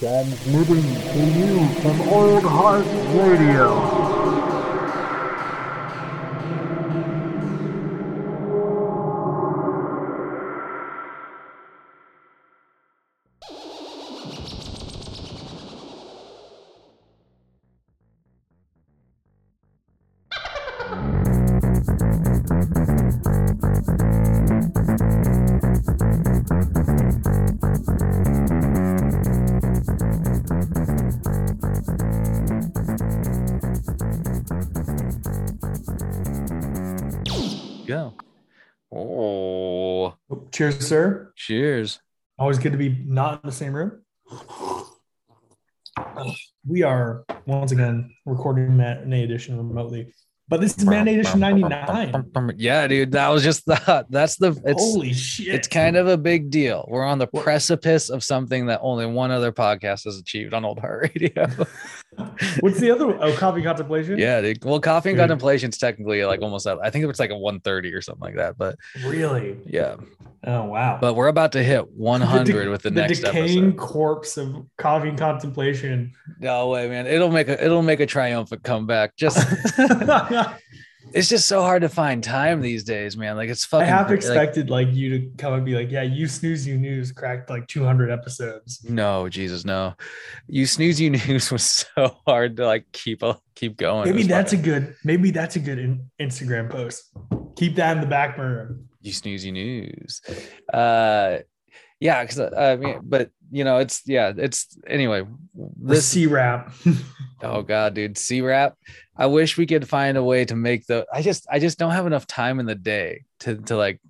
Transmitting to you from Old Heart Radio. Cheers, sir. cheers. Always good to be not in the same room. We are once again recording Matinee Edition remotely, but this is Matinee Edition 99. Yeah, dude, that was just the that's the it's Holy shit. it's kind of a big deal. We're on the precipice of something that only one other podcast has achieved on Old Heart Radio. What's the other one? Oh, Coffee Contemplation? yeah, dude. Well, coffee and contemplation's technically like almost I think it's like a 130 or something like that. But Really? yeah, Oh, wow. but we're about to hit 100 with the, next decaying episode. corpse of Coffee and Contemplation. No way, man. It'll make a it'll make a triumphant comeback. Just it's just so hard to find time these days, man. Like it's I fucking half like- expected like you to come and be like, yeah, you snooze, you news cracked like 200 episodes. No, Jesus, no. You snooze, you news was so hard to like keep a keep going. Maybe that's a good. Maybe that's a good in, Instagram post. Keep that in the back burner. you snooze, you news. Uh, yeah, because I mean, but you know, it's yeah, it's anyway. This C rap. oh god, dude, C rap. I wish we could find a way to make the. I just I just don't have enough time in the day to to like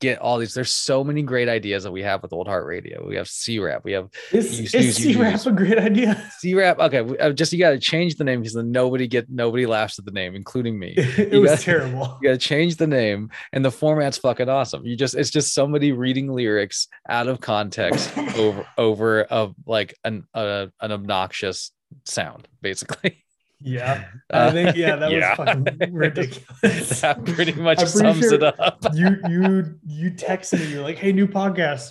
get all these. There's so many great ideas that we have with Old Heart Radio. We have C rap. We have Is, You is snooze, C rap a great idea? C rap. Okay, we- uh, just you got to change the name because then nobody get nobody laughs at the name, including me. it You was got- terrible. You got to change the name, and the format's fucking awesome. You just it's just somebody reading lyrics out of context over over of like an uh, an obnoxious sound, basically. Yeah, Uh, I think yeah, that yeah. was fucking ridiculous. that pretty much sums sure it up. you you you texted me. You're like, hey, new podcast.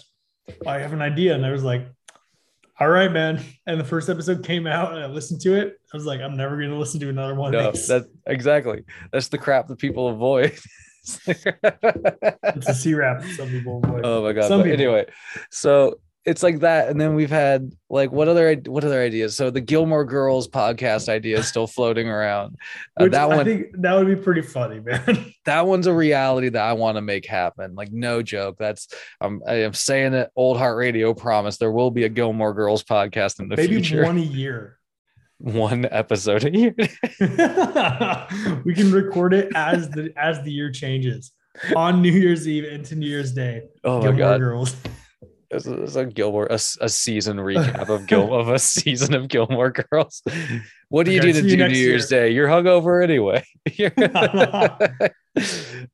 I have an idea, and I was like, all right, man. And the first episode came out, and I listened to it. I was like, I'm never going to listen to another one. No, that's exactly that's the crap that people avoid. it's a C rap. Some people avoid. Oh my god! Some But people. anyway, so it's like that, and then we've had like what other what other ideas? So the Gilmore Girls podcast idea is still floating around. Uh, Which that I one, think that would be pretty funny, man. that one's a reality that I want to make happen. Like no joke. That's I'm I am saying it. Old Heart Radio promise there will be a Gilmore Girls podcast in the Maybe future. one a year. One episode a year. we can record it as the as the year changes on New Year's Eve into New Year's Day. Oh my god! Girls. It's a, a Gilmore a, a season recap of Gil of a season of Gilmore Girls. What do you do to do New Year's Day? You're hungover anyway.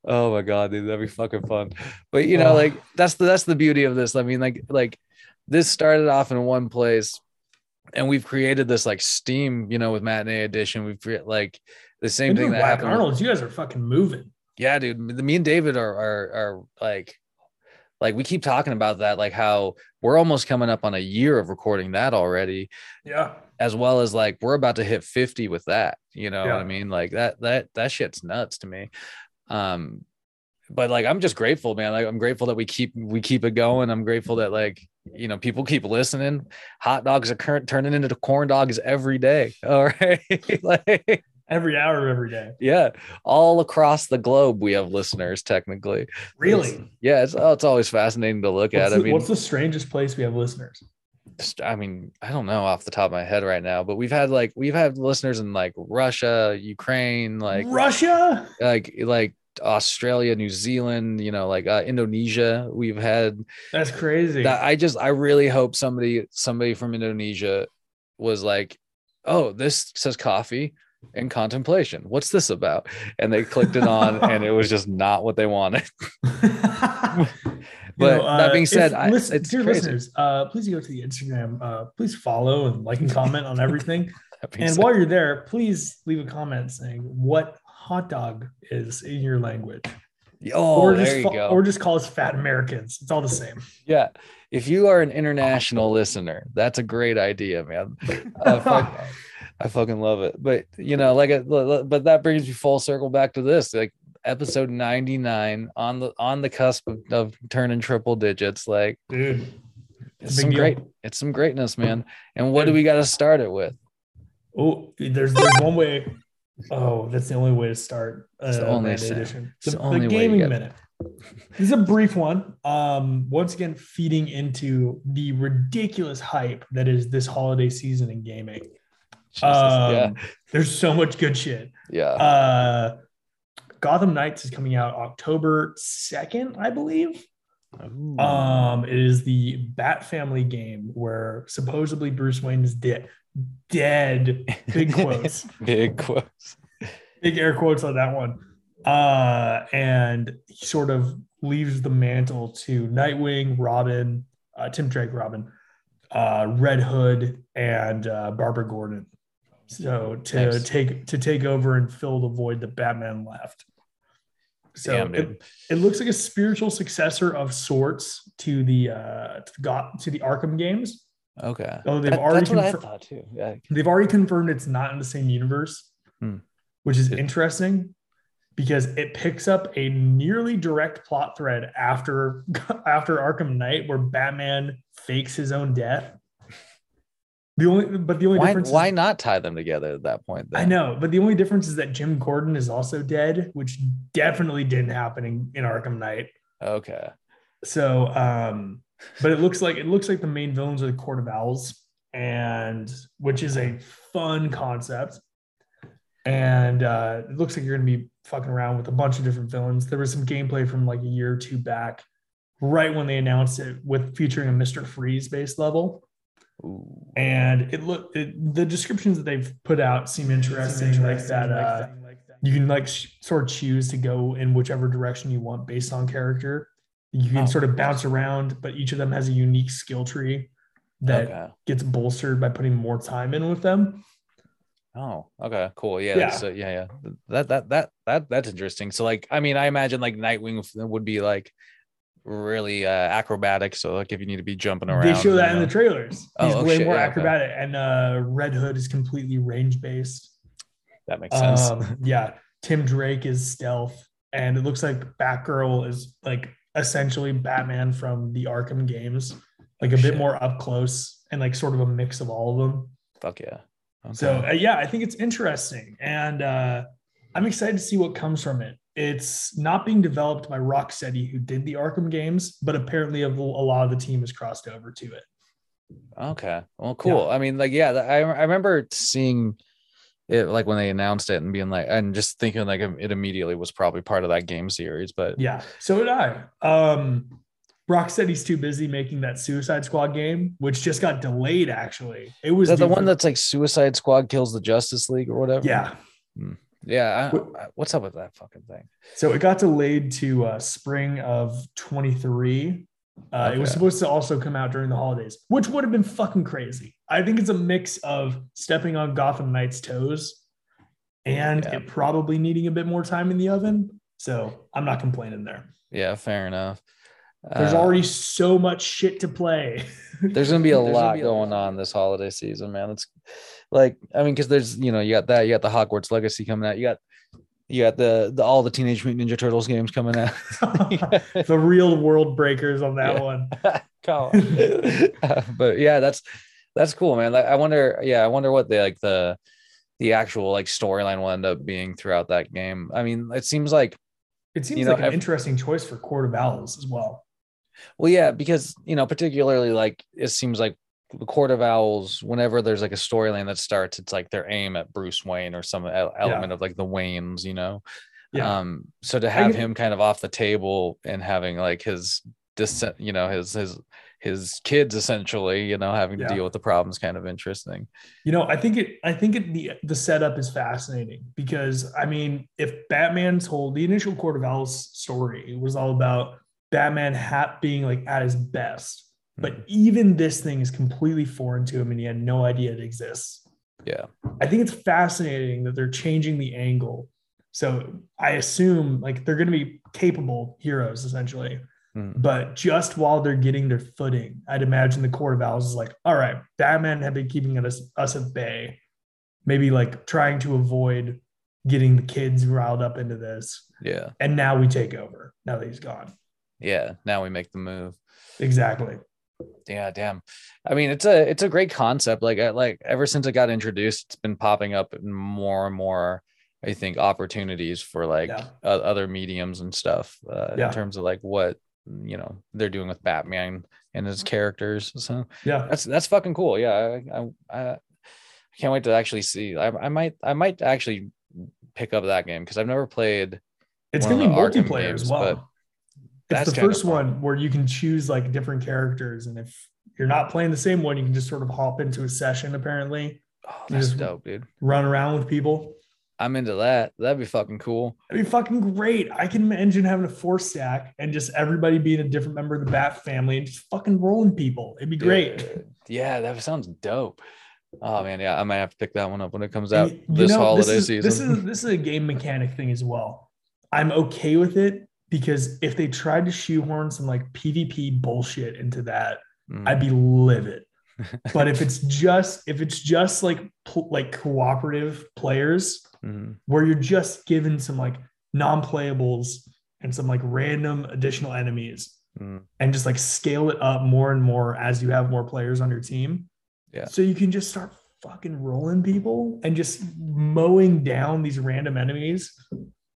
Oh my god, dude, that'd be fucking fun. But you know, like that's the that's the beauty of this. I mean, like like this started off in one place, and we've created this like steam. You know, with matinee edition, we've created like the same thing that Whack happened. with- Arnold's, you guys are fucking moving. yeah, dude. Me and David are are are like like we keep talking about that, like how we're almost coming up on a year of recording that already, Yeah. as well as like we're about to hit 50 with that. You know what I mean? Like that that that shit's nuts to me. Um but like I'm just grateful, man. Like I'm grateful that we keep we keep it going. I'm grateful that like you know people keep listening. Hot dogs are current turning into corn dogs every day. All right. like Every hour, every day. yeah, all across the globe we have listeners technically. Really? It's- yeah, it's oh, it's always fascinating to look What's at. the, I mean, what's the strangest place we have listeners? I mean, I don't know off the top of my head right now, but we've had like we've had listeners in like Russia, Ukraine, like Russia? like like Australia, New Zealand, you know, like uh, Indonesia. We've had That's crazy. that. I just I really hope somebody somebody from Indonesia was like, oh, this says coffee and contemplation. What's this about? And they clicked it on, and it was just not what they wanted. But that being said, I- listen, it's dear crazy. listeners, uh, please go to the Instagram. Uh, please follow and like and comment on everything. And said- while you're there, please leave a comment saying what hot dog is in your language. Oh, or there just you fa- go. or just call us fat Americans. It's all the same. yeah. If you are an international listener, that's a great idea, man. Fuck, I fucking love it. But you know, like, a, but that brings me full circle back to this, like episode 99 on the on the cusp of, of turning triple digits. Like, Dude, it's big some deal. great, it's some greatness, man. And what do we got to start it with? Oh, there's there's one way. Oh, that's the only way to start. Uh, It's the only edition. It's The, the only the gaming get- minute. This is a brief one. Um, once again, feeding into the ridiculous hype that is this holiday season in gaming. Jesus, Um, yeah, There's so much good shit. yeah. Uh, Gotham Knights is coming out October 2nd, I believe. Ooh. Um, it is the Bat Family game where supposedly Bruce Wayne is dead. Dead. Big quotes. Big quotes. Big air quotes on that one. Uh, and he sort of leaves the mantle to Nightwing, Robin, uh, Tim Drake, Robin, uh, Red Hood, and uh, Barbara Gordon. So to Nice. take to take over and fill the void that Batman left. So Damn, it, it looks like a spiritual successor of sorts to the uh to Got- to the Arkham games. Okay. Oh, they've That- already that's what I thought too. Yeah. They've already confirmed it's not in the same universe, Hmm. which is Good. interesting because it picks up a nearly direct plot thread after after Arkham Knight, where Batman fakes his own death. The only, but the only Why, difference. why Is, not tie them together at that point? I know, but the only difference is that Jim Gordon is also dead, which definitely didn't happen in, in Arkham Knight. Okay. So, um, but it looks like it looks like the main villains are the Court of Owls, and which is a fun concept. And uh, it looks like you're gonna be fucking around with a bunch of different villains. There was some gameplay from like a year or two back, right when they announced it, with featuring a Mister Freeze based level. Ooh. And it looked it, the descriptions that they've put out seem interesting, like that. Uh, you can like sh- sort of choose to go in whichever direction you want based on character. You can Oh, sort of bounce around, but each of them has a unique skill tree that Okay. gets bolstered by putting more time in with them. Oh, okay, cool. Yeah, Yeah. That's, uh, yeah, yeah. That that that that that's interesting. So, like, I mean, I imagine like Nightwing would be like really uh, acrobatic. So, like, if you need to be jumping around, They show that you in the know. trailers. He's Oh, oh, way shit, more yeah, okay. acrobatic, and uh, Red Hood is completely range based. that makes sense. Um, yeah, Tim Drake is stealth, and it looks like Batgirl is like essentially Batman from the Arkham games, like a bit more up close and like sort of a mix of all of them. Fuck yeah. Okay. So uh, yeah, I think it's interesting, and uh, I'm excited to see what comes from it. It's not being developed by Rocksteady, who did the Arkham games, but apparently a, lot of the team has crossed over to it. Okay. Well, cool. I mean, like, yeah, I, I remember seeing it like when they announced it and being like, and just thinking like it immediately was probably part of that game series. But Yeah, so did I. Um, Rocksteady's too busy making that Suicide Squad game, which just got delayed. Actually, it was the one that's like Suicide Squad kills the Justice League or whatever? yeah. Yeah. I, I- what's up with that fucking thing? So it got delayed to uh, spring of 23. Uh, It was supposed to also come out during the holidays, which would have been fucking crazy. I think it's a mix of stepping on Gotham Knights' toes and Yeah. it probably needing a bit more time in the oven. So I'm not complaining there. Yeah, fair enough. There's Uh, already so much shit to play. there's gonna be a lot be going lot. on this holiday season, man. It's like I mean, because there's you know you got that you got the Hogwarts Legacy coming out. You got you got the the all the Teenage Mutant Ninja Turtles games coming out. the real world breakers on that Yeah. one. Uh, but yeah, that's that's cool, man. Like, I wonder, yeah, I wonder what the like the the actual like storyline will end up being throughout that game. I mean, it seems like It seems You know, like an interesting choice for Court of Owls as well. Well, yeah, because you know, particularly like it seems like the Court of Owls, whenever there's like a storyline that starts, it's like their aim at Bruce Wayne or some el- element of like the Waynes, you know. Yeah. Um, so to have him kind of off the table and having like his descent, you know, his his his kids essentially, you know, having to deal with the problems kind of interesting. You know, I think it. I think it, the the setup is fascinating because I mean, if Batman's whole the initial Court of Owls story was all about Batman hat being like at his best, but Mm-hmm. even this thing is completely foreign to him and he had no idea it exists. Yeah. I think it's fascinating that they're changing the angle So I assume like they're going to be capable heroes essentially. Mm. But just while they're getting their footing, I'd imagine the Court of Owls is like, all right, Batman had been keeping us us at bay, maybe like trying to avoid getting the kids riled up into this. Yeah. And now we take over. Now that he's gone. Yeah. Now we make the move. Exactly. Yeah, damn. I mean, it's a it's a great concept. Like I like ever since it got introduced, it's been popping up more and more. I think opportunities for like Yeah. other mediums and stuff uh, Yeah. in terms of like what you know they're doing with Batman and his characters. So Yeah. that's that's fucking cool. Yeah, I I, I can't wait to actually see. I, I might I might actually pick up that game because I've never played. It's gonna be multiplayer games, as well. It's that's the first one where you can choose like different characters. And if you're not playing the same one, you can just sort of hop into a session, apparently, Oh, that's dope, dude. run around with people. I'm into that. That'd be fucking cool. That'd be fucking great. I can imagine having a four stack and just everybody being a different member of the Bat family and just fucking rolling people. It'd be great. Yeah, that sounds dope. Oh man, yeah, I might have to pick that one up when it comes out And, this know, holiday this is, season. This is this is a game mechanic thing as well. I'm okay with it because if they tried to shoehorn some like PvP bullshit into that, Mm, I'd be livid. but if it's just if it's just like like cooperative players mhm. where you're just given some like non-playables and some like random additional enemies Mm, and just like scale it up more and more as you have more players on your team. Yeah. So you can just start fucking rolling people and just mowing down these random enemies.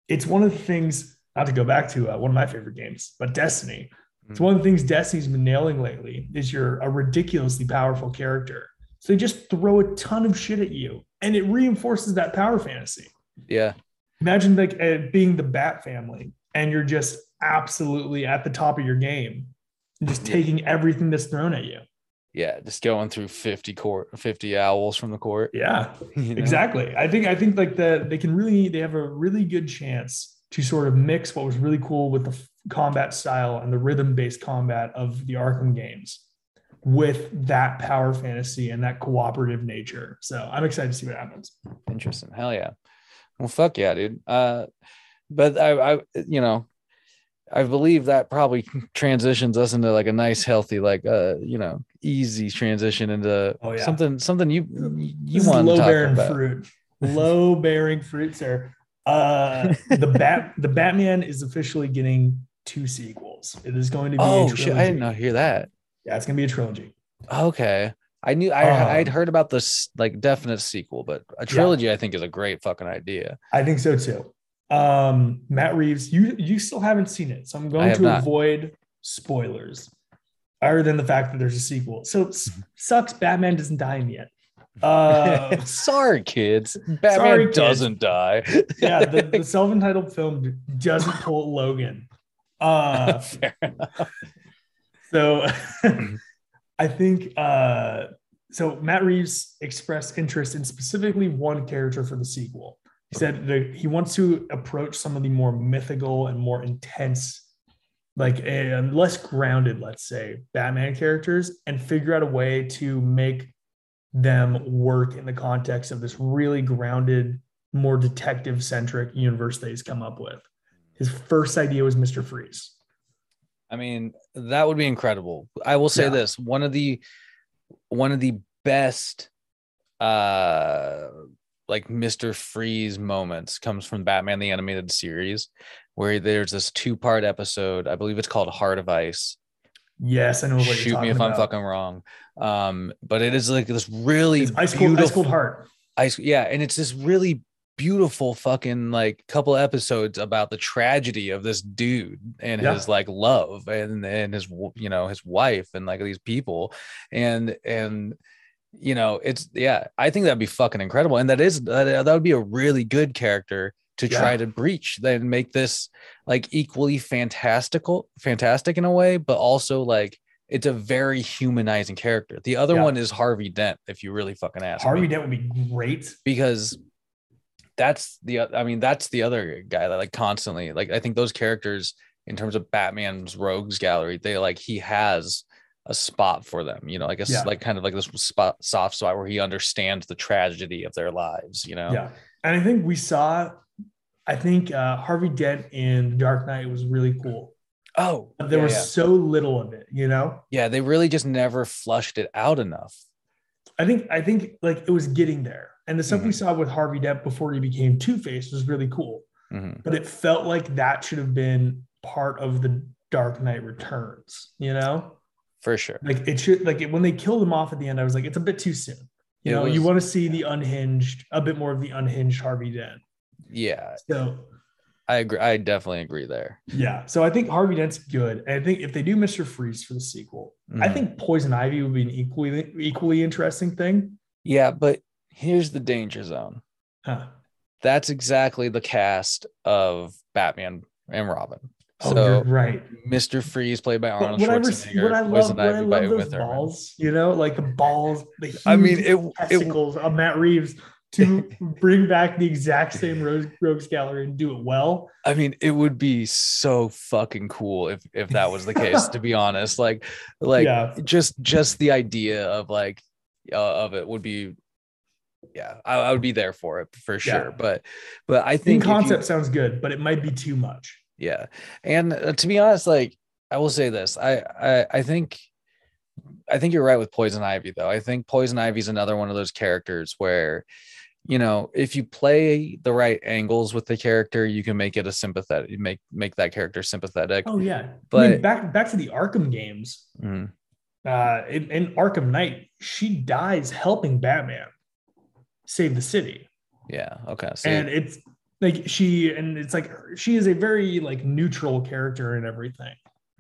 It's one of the things, not to go back to uh, one of my favorite games, but Destiny. It's Mhm. one of the things Destiny's been nailing lately is you're a ridiculously powerful character. So they just throw a ton of shit at you and it reinforces that power fantasy. yeah, Imagine like uh, being the Bat family and you're just absolutely at the top of your game and just taking everything that's thrown at you. yeah, just going through 50 court 50 owls from the court. Yeah, you know? exactly. I think I think like the they can really they have a really good chance to sort of mix what was really cool with the combat style and the rhythm based combat of the Arkham games with that power fantasy and that cooperative nature. So I'm excited to see what happens. Interesting. Hell yeah. Well, fuck yeah, dude. Uh, but I, I, you know, I believe that probably transitions us into like a nice, healthy, like, uh, you know, easy transition into Oh, yeah. something, something you you This is want to low talk bearing about. fruit. Low bearing fruit, sir. Uh, the bat the Batman is officially getting two sequels. It is going to be. a Oh shit! I didn't know hear that. Yeah, it's gonna be a trilogy. Okay, I knew I I'd Um, heard about this like definite sequel, but a trilogy I think is a great fucking idea. I think so too. Um, Matt Reeves, you you still haven't seen it, so I'm going to not. avoid spoilers, other than the fact that there's a sequel. So s- sucks. Batman doesn't die in end. Uh, Sorry, kids. Batman Sorry, kids. doesn't die. yeah, the, the self-entitled film doesn't pull Logan. Uh, Fair enough. So I think uh so Matt Reeves expressed interest in specifically one character for the sequel. He said that he wants to approach some of the more mythical and more intense, like and less grounded, let's say, Batman characters, and figure out a way to make them work in the context of this really grounded, more detective centric universe that he's come up with. His first idea was Mr. Freeze. I mean, that would be incredible. I will say Yeah. this: one of the one of the best uh like Mr. Freeze moments comes from Batman the Animated Series, where there's this two-part episode. I believe it's called Heart of Ice. Yes, I know what you're Shoot me if I'm fucking wrong. Um, but it is like this really It's ice cold, beautiful ice cold heart. ice yeah and it's this really beautiful fucking like couple episodes about the tragedy of this dude and Yeah. his like love and and his you know his wife and like these people and and you know it's yeah i think that'd be fucking incredible and that is that, that would be a really good character to try to breach then make this like equally fantastical fantastic in a way but also like it's a very humanizing character the other Yeah. one is harvey dent if you really fucking ask Harvey me Dent would be great. because that's the i mean that's the other guy that like constantly like i think those characters in terms of batman's rogues gallery they like he has a spot for them you know like a s- Yeah. like kind of like this spot soft spot where he understands the tragedy of their lives you know Yeah. And I think we saw, I think uh, Harvey Dent in The Dark Knight was really cool. Oh, But there yeah, was yeah. so little of it, you know. yeah, they really just never flushed it out enough. I think I think like it was getting there, and the stuff we Mhm. saw with Harvey Dent before he became Two Face was really cool. Mhm. But it felt like that should have been part of the Dark Knight Returns, you know. For sure. Like it should like it, when they killed him off at the end, I was like, it's a bit too soon. You It know, you want to see the unhinged, a bit more of the unhinged Harvey Dent. Yeah, So I agree. I definitely agree there. yeah, so I think Harvey Dent's good. And I think if they do Mr. Freeze for the sequel, I Mhm. think Poison Ivy would be an equally equally interesting thing. Yeah, but here's the danger zone. Huh. That's exactly the cast of Batman and Robin. Oh, So you're right. Mr. Freeze played by Arnold I, Schwarzenegger, what I love, Poison what I Ivy by love those balls, you know, like the balls, the I mean, it- it- testicles of Matt Reeves to bring back the exact same Rogues, Rogues Gallery and do it well. I mean, it would be so fucking cool if if that was the case. to be honest, like, like Yeah. just just the idea of like uh, of it would be, yeah, I, I would be there for it for sure. Yeah. But but I In think you- concept sounds good, but it might be too much. yeah, and uh, to be honest, like I will say this, I I I think. I think you're right with Poison Ivy, though. I think Poison Ivy is another one of those characters where, you know, if you play the right angles with the character, you can make it a sympathetic, make make that character sympathetic. Oh yeah, I But- mean, back back to the Arkham games. Mhm. Uh, in, in Arkham Knight, she dies helping Batman save the city. Yeah. Okay. See, and it's like she and it's like she is a very like neutral character and everything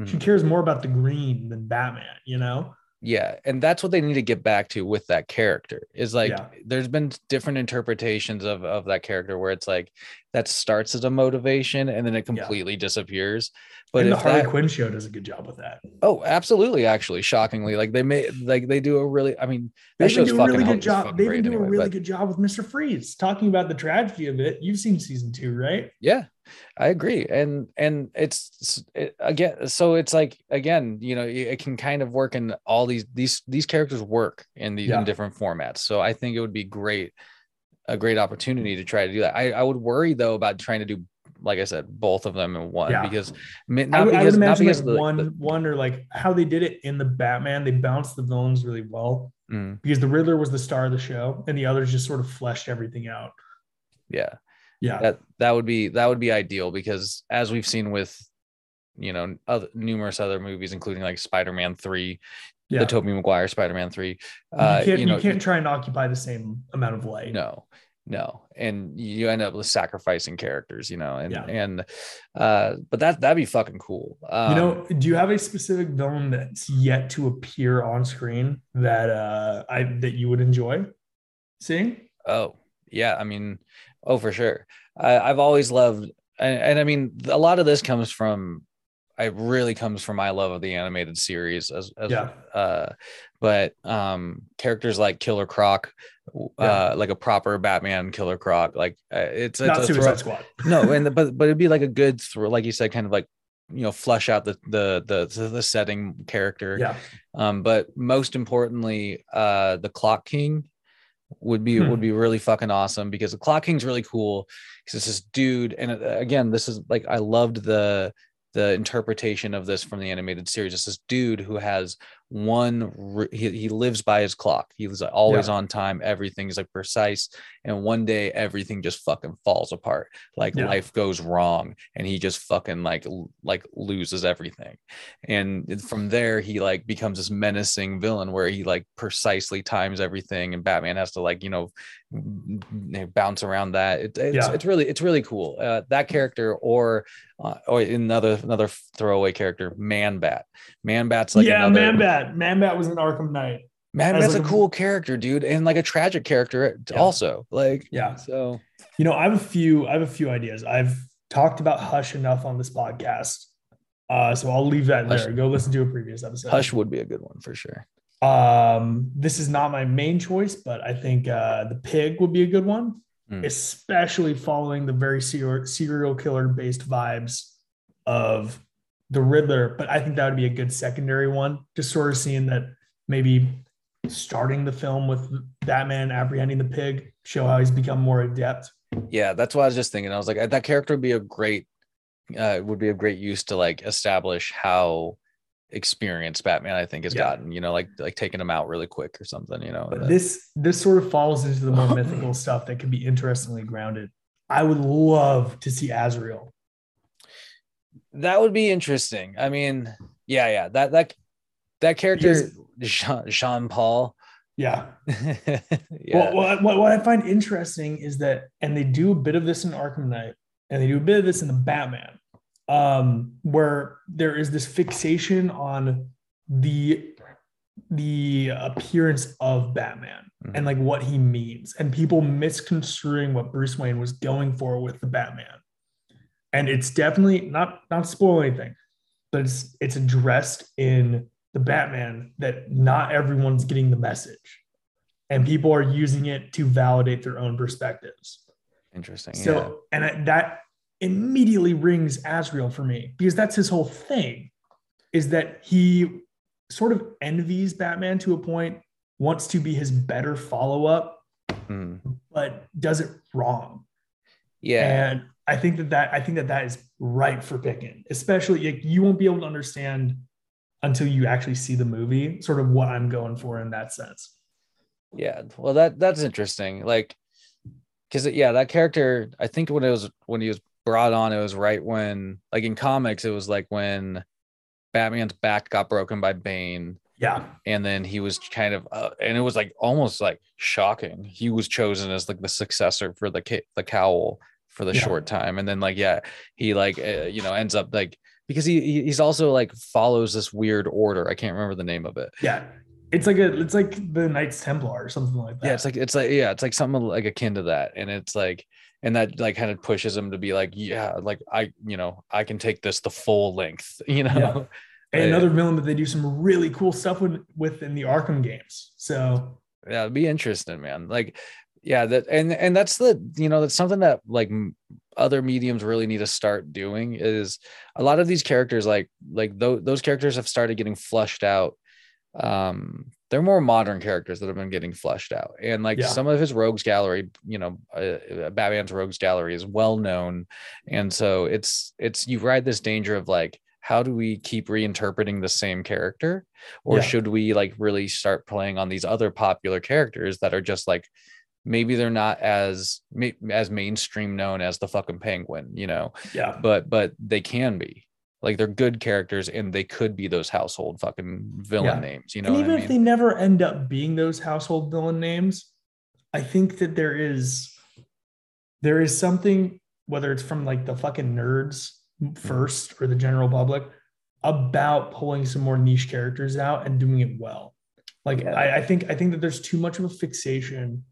she Mhm. cares more about the green than batman you know yeah, and that's what they need to get back to with that character. Is like Yeah. there's been different interpretations of of that character where it's like that starts as a motivation and then it completely disappears. But and the harley that, quinn show does a good job with that oh, absolutely, actually, shockingly, like they may like they do a really. I mean, they do a fucking really good job they do a really but- good job with mr freeze talking about the tragedy of it you've seen season two right yeah i agree and and it's it, again so it's like again you know it can kind of work in all these these these characters work in these Yeah. in different formats so i think it would be great a great opportunity to try to do that i i would worry though about trying to do like i said both of them in one Yeah. because mi- I not would, I would because not imagine because like the, one the- one or like how they did it in the batman they bounced the villains really well mm, because the riddler was the star of the show and the others just sort of fleshed everything out yeah yeah that that would be that would be ideal because as we've seen with you know other numerous other movies including like spider-man 3 yeah the Tobey Maguire Spider-Man 3 you uh can't you know you can't try and occupy the same amount of light. no no and you end up with sacrificing characters you know and Yeah. and uh but that that'd be fucking cool um, you know, do you have a specific villain that's yet to appear on screen that uh I that you would enjoy seeing? oh yeah i mean oh for sure I, i've always loved and, and i mean a lot of this comes from it really comes from my love of the animated series as, as Yeah. uh but um characters like killer croc uh Yeah. like a proper batman killer croc like uh, it's, it's Not a Suicide Squad. no and the, but but it'd be like a good throw like you said kind of like you know flush out the the the the setting character Yeah. um but most importantly uh the clock king would be Hmm. would be really fucking awesome because the clock king's really cool because it's this dude and uh, again this is like i loved the the interpretation of this from the animated series it's this dude who has one he, he lives by his clock. He was always Yeah. on time. Everything's like precise. And one day everything just fucking falls apart. Like Yeah. life goes wrong. And he just fucking like like loses everything. And from there he like becomes this menacing villain where he like precisely times everything. And batman has to like you know bounce around that. It, it's, Yeah. it's really it's really cool. Uh, that character or uh, or another another throwaway character man bat. Man bat's like yeah, another Man Bat. Man Bat was an Arkham Knight. man bat's like a cool character dude and like a tragic character Yeah. also like Yeah. so You know, I have a few. I have a few ideas. I've talked about Hush enough on this podcast, uh, so I'll leave that Hush. there. Go listen to a previous episode. hush would be a good one for sure Um, this is not my main choice, but I think uh, the pig would be a good one, Hmm. especially following the very serial serial killer based vibes of the Riddler. But I think that would be a good secondary one, just sort of seeing that maybe starting the film with Batman apprehending the pig, show how he's become more adept Yeah, that's what I was just thinking. I was like, that character would be a great, uh, would be a great use to like establish how experienced Batman I think has Yeah. gotten. You know, like like taking him out really quick or something. You know, But this this sort of falls into the more mythical stuff that can be interestingly grounded. I would love to see Azrael. That would be interesting. I mean, yeah, yeah, that that that character, Jean, Jean Paul. Yeah. yeah, Well, what, what, what I find interesting is that, and they do a bit of this in Arkham Knight, and they do a bit of this in the Batman, um, where there is this fixation on the the appearance of Batman Mhm. and like what he means, and people misconstruing what Bruce Wayne was going for with the Batman. And it's definitely not not spoil anything, but it's it's addressed in the Batman that not everyone's getting the message and people are using it to validate their own perspectives. interesting. So, and that immediately rings Azrael for me because that's his whole thing is that he sort of envies Batman to a point, wants to be his better follow up, yeah. Mhm. but does it wrong. yeah. And I think that that I think that that is right for picking, especially like, you won't be able to understand until you actually see the movie, sort of what I'm going for in that sense. Yeah, well, that that's interesting. Like, because yeah, that character. I think when it was when he was brought on, it was right when, like in comics, it was like when Batman's back got broken by Bane, Yeah. and then he was kind of, uh, and it was like almost like shocking. He was chosen as like the successor for the the cowl for the Yeah. short time, and then like yeah, he like uh, you know ends up like because he he- he's also like follows this weird order. I can't remember the name of it. Yeah. It's like a it's like the Knights Templar or something like that. yeah it's like it's like yeah it's like something like akin to that and it's like and that like kind of pushes him to be like yeah like i you know i can take this the full length you know Yeah. and Yeah. another villain that they do some really cool stuff with with in the Arkham games. So yeah it'd be interesting man like yeah that and and that's the you know that's something that like other mediums really need to start doing is a lot of these characters like like those those characters have started getting flushed out um they're more modern characters that have been getting flushed out and like Yeah. some of his rogues gallery you know uh, batman's rogues gallery is well known and so it's it's you ride this danger of like how do we keep reinterpreting the same character or Yeah. should we like really start playing on these other popular characters that are just like maybe they're not as as mainstream known as the fucking penguin you know yeah. but but they can be like they're good characters and they could be those household fucking villain Yeah. names you know and even i if they never end up being those household villain names, I think that there is there is something, whether it's from like the fucking nerds mm-hmm. first or the general public, about pulling some more niche characters out and doing it well. Like Yeah. I, I think I think that there's too much of a fixation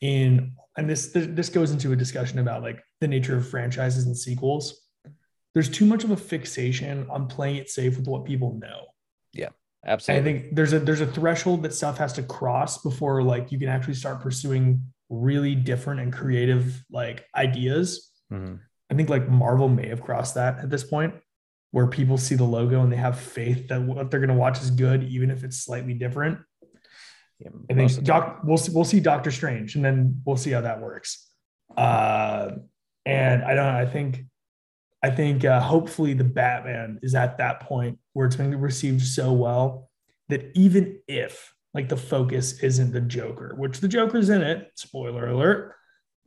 in and this this goes into a discussion about like the nature of franchises and sequels. There's too much of a fixation on playing it safe with what people know. Yeah, And I think there's a there's a threshold that stuff has to cross before like you can actually start pursuing really different and creative like ideas. Mhm. I think like Marvel may have crossed that at this point, where people see the logo and they have faith that what they're going to watch is good, even if it's slightly different. Yeah, I most think Doc, we'll see, we'll see Doctor Strange, and then we'll see how that works. Uh, and I don't. I think, I think uh, hopefully the Batman is at that point where it's been received so well that even if like the focus isn't the Joker, which the Joker's in it, spoiler alert,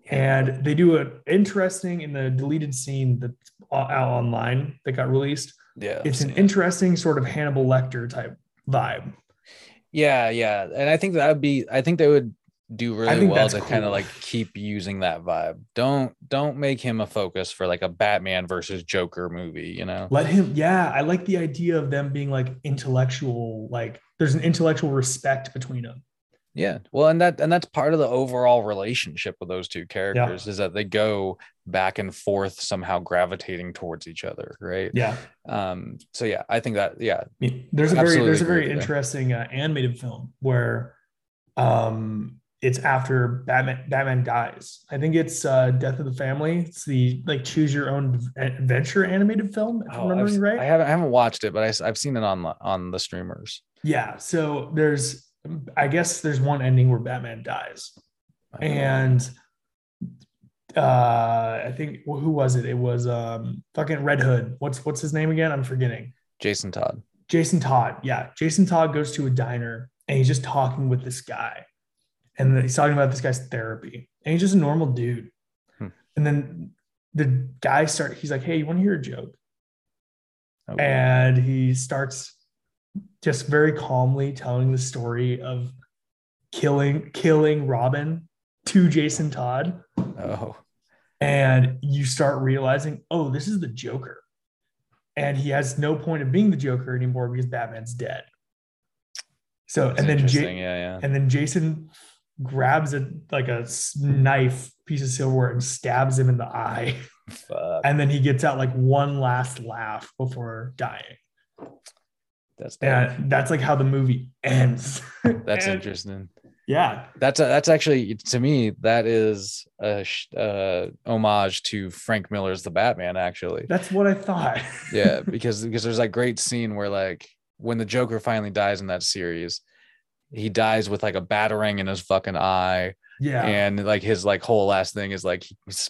and they do an interesting in the deleted scene that's out online that got released. yeah It's an interesting sort of Hannibal Lecter type vibe. Yeah yeah and i think that would be i think they would do really well to kind of like keep using that vibe don't don't make him a focus for like a batman versus joker movie you know Let him, yeah. I like the idea of them being like intellectual, like there's an intellectual respect between them. Yeah. Well, and that and that's part of the overall relationship with those two characters is that they go back and forth somehow gravitating towards each other, right? Yeah. Um so yeah, I think that yeah. There's a very there's a very interesting uh, animated film where um it's after Batman Batman dies. I think it's uh Death of the Family. It's the like choose your own adventure animated film, if Oh, I'm I've- remembering right. I haven't I haven't watched it, but I, I've seen it on the- on the streamers. Yeah. So there's, I guess there's one ending where Batman dies, I don't know. and uh I think who was it? It was um fucking Red Hood. What's what's his name again? I'm forgetting. Jason Todd. Jason Todd. Yeah. Jason Todd goes to a diner and he's just talking with this guy. And he's talking about this guy's therapy. And he's just a normal dude. Hmm. And then the guy start he's like, Hey, you want to hear a joke? Oh, And he starts just very calmly telling the story of killing killing Robin to Jason Todd. oh. And you start realizing, oh, this is the Joker. And he has no point of being the Joker anymore because Batman's dead. So That's and then. J- yeah, yeah. and then Jason grabs a like a knife piece of silverware and stabs him in the eye. Fuck. And then he gets out like one last laugh before dying. That's. And that's like how the movie ends. that's And- interesting. Yeah. That's a, that's actually to me that is a uh, homage to Frank Miller's The Batman. Actually, That's what I thought. yeah, because because there's that great scene where like when the Joker finally dies in that series, he dies with like a batarang in his fucking eye, yeah. and like his like whole last thing is like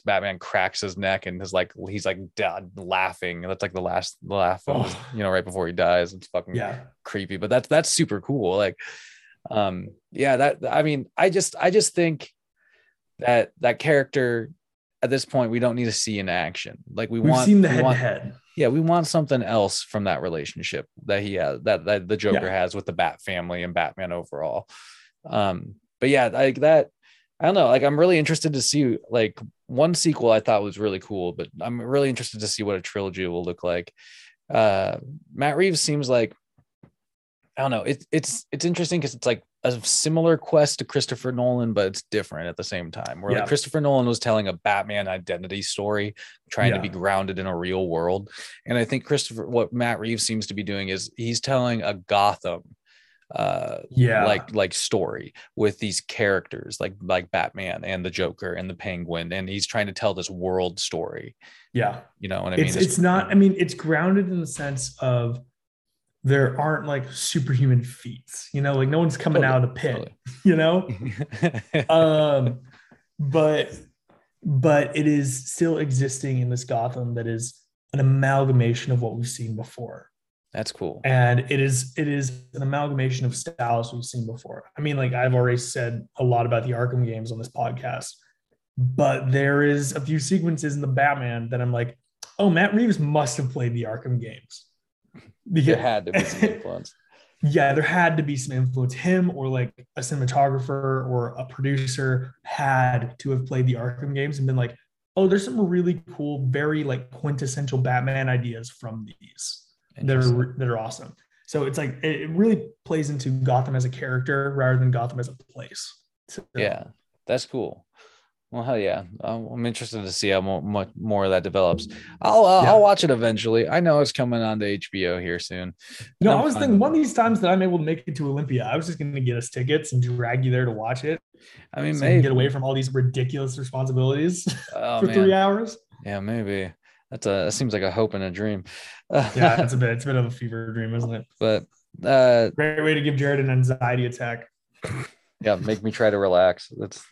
Batman cracks his neck and his like he's like da- laughing. That's like the last laugh, his- Oh. you know, right before he dies. It's fucking yeah. creepy, but that's that's super cool. Like, um, yeah, that I mean, I just I just think that that character at this point we don't need to see in action. Like we We've want, seen the head want- head. yeah, we want something else from that relationship that he has that that the Joker Yeah. has with the Bat family and Batman overall. Um, but yeah, like that. I don't know. Like, I'm really interested to see like one sequel I thought was really cool, but I'm really interested to see what a trilogy will look like. Uh, Matt Reeves seems like I don't know. It's it's it's interesting because it's like a similar quest to Christopher Nolan, but it's different at the same time. Where Yeah. like Christopher Nolan was telling a Batman identity story, trying to be grounded in a real world. And I think Christopher, what Matt Reeves seems to be doing is he's telling a Gotham uh Yeah. like like story with these characters like like Batman and the Joker and the Penguin and he's trying to tell this world story. Yeah. you know what I it's mean? It's not, I mean, it's grounded in the sense of there aren't like superhuman feats, you know, like no one's coming out of the pit, you know? um but but it is still existing in this gotham that is an amalgamation of what we've seen before that's cool. And it is it is an amalgamation of styles we've seen before. I mean like i've already said a lot about the arkham games on this podcast but there is a few sequences in the batman that i'm like oh matt reeves must have played the arkham games. There had to be some influence. Yeah, there had to be some influence. Him or like a cinematographer or a producer had to have played the Arkham games and been like, oh, there's some really cool, very like quintessential Batman ideas from these that are that are awesome. So it's like it really plays into Gotham as a character rather than Gotham as a place. So, yeah that's cool well hell yeah i'm, I'm interested to see how much more of that develops i'll uh, Yeah. i'll watch it eventually i know it's coming on to hbo here soon You know, I'm I was thinking one of these times that I'm able to make it to Olympia, I was just going to get us tickets and drag you there to watch it. i mean So maybe get away from all these ridiculous responsibilities oh, for man. three hours. yeah maybe that's a that seems like a hope and a dream. Yeah, it's a bit, it's a bit of a fever dream, isn't it? but uh Great way to give Jared an anxiety attack. yeah make me try to relax. That's,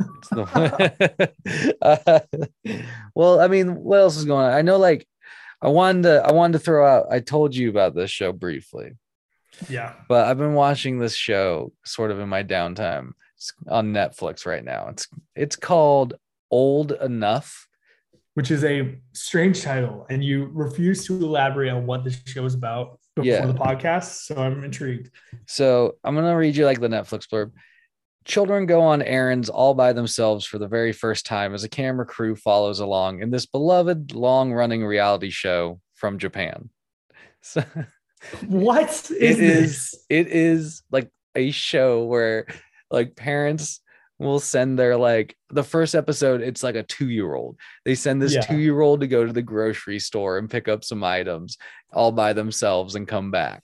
that's the uh, well i mean what else is going on? I know like i wanted to i wanted to throw out i told you about this show briefly. Yeah. but i've been watching this show sort of in my downtime. It's on netflix right now. It's it's called old enough Which is a strange title, and you refuse to elaborate on what the show is about before Yeah. the podcast. So I'm intrigued. So I'm gonna read you like the Netflix blurb. Children go on errands all by themselves for the very first time as a camera crew follows along in this beloved long-running reality show from Japan. So What is it this? is it is like a show where like parents will send their like the first episode it's like a 2-year-old they send this Yeah. 2-year-old to go to the grocery store and pick up some items all by themselves and come back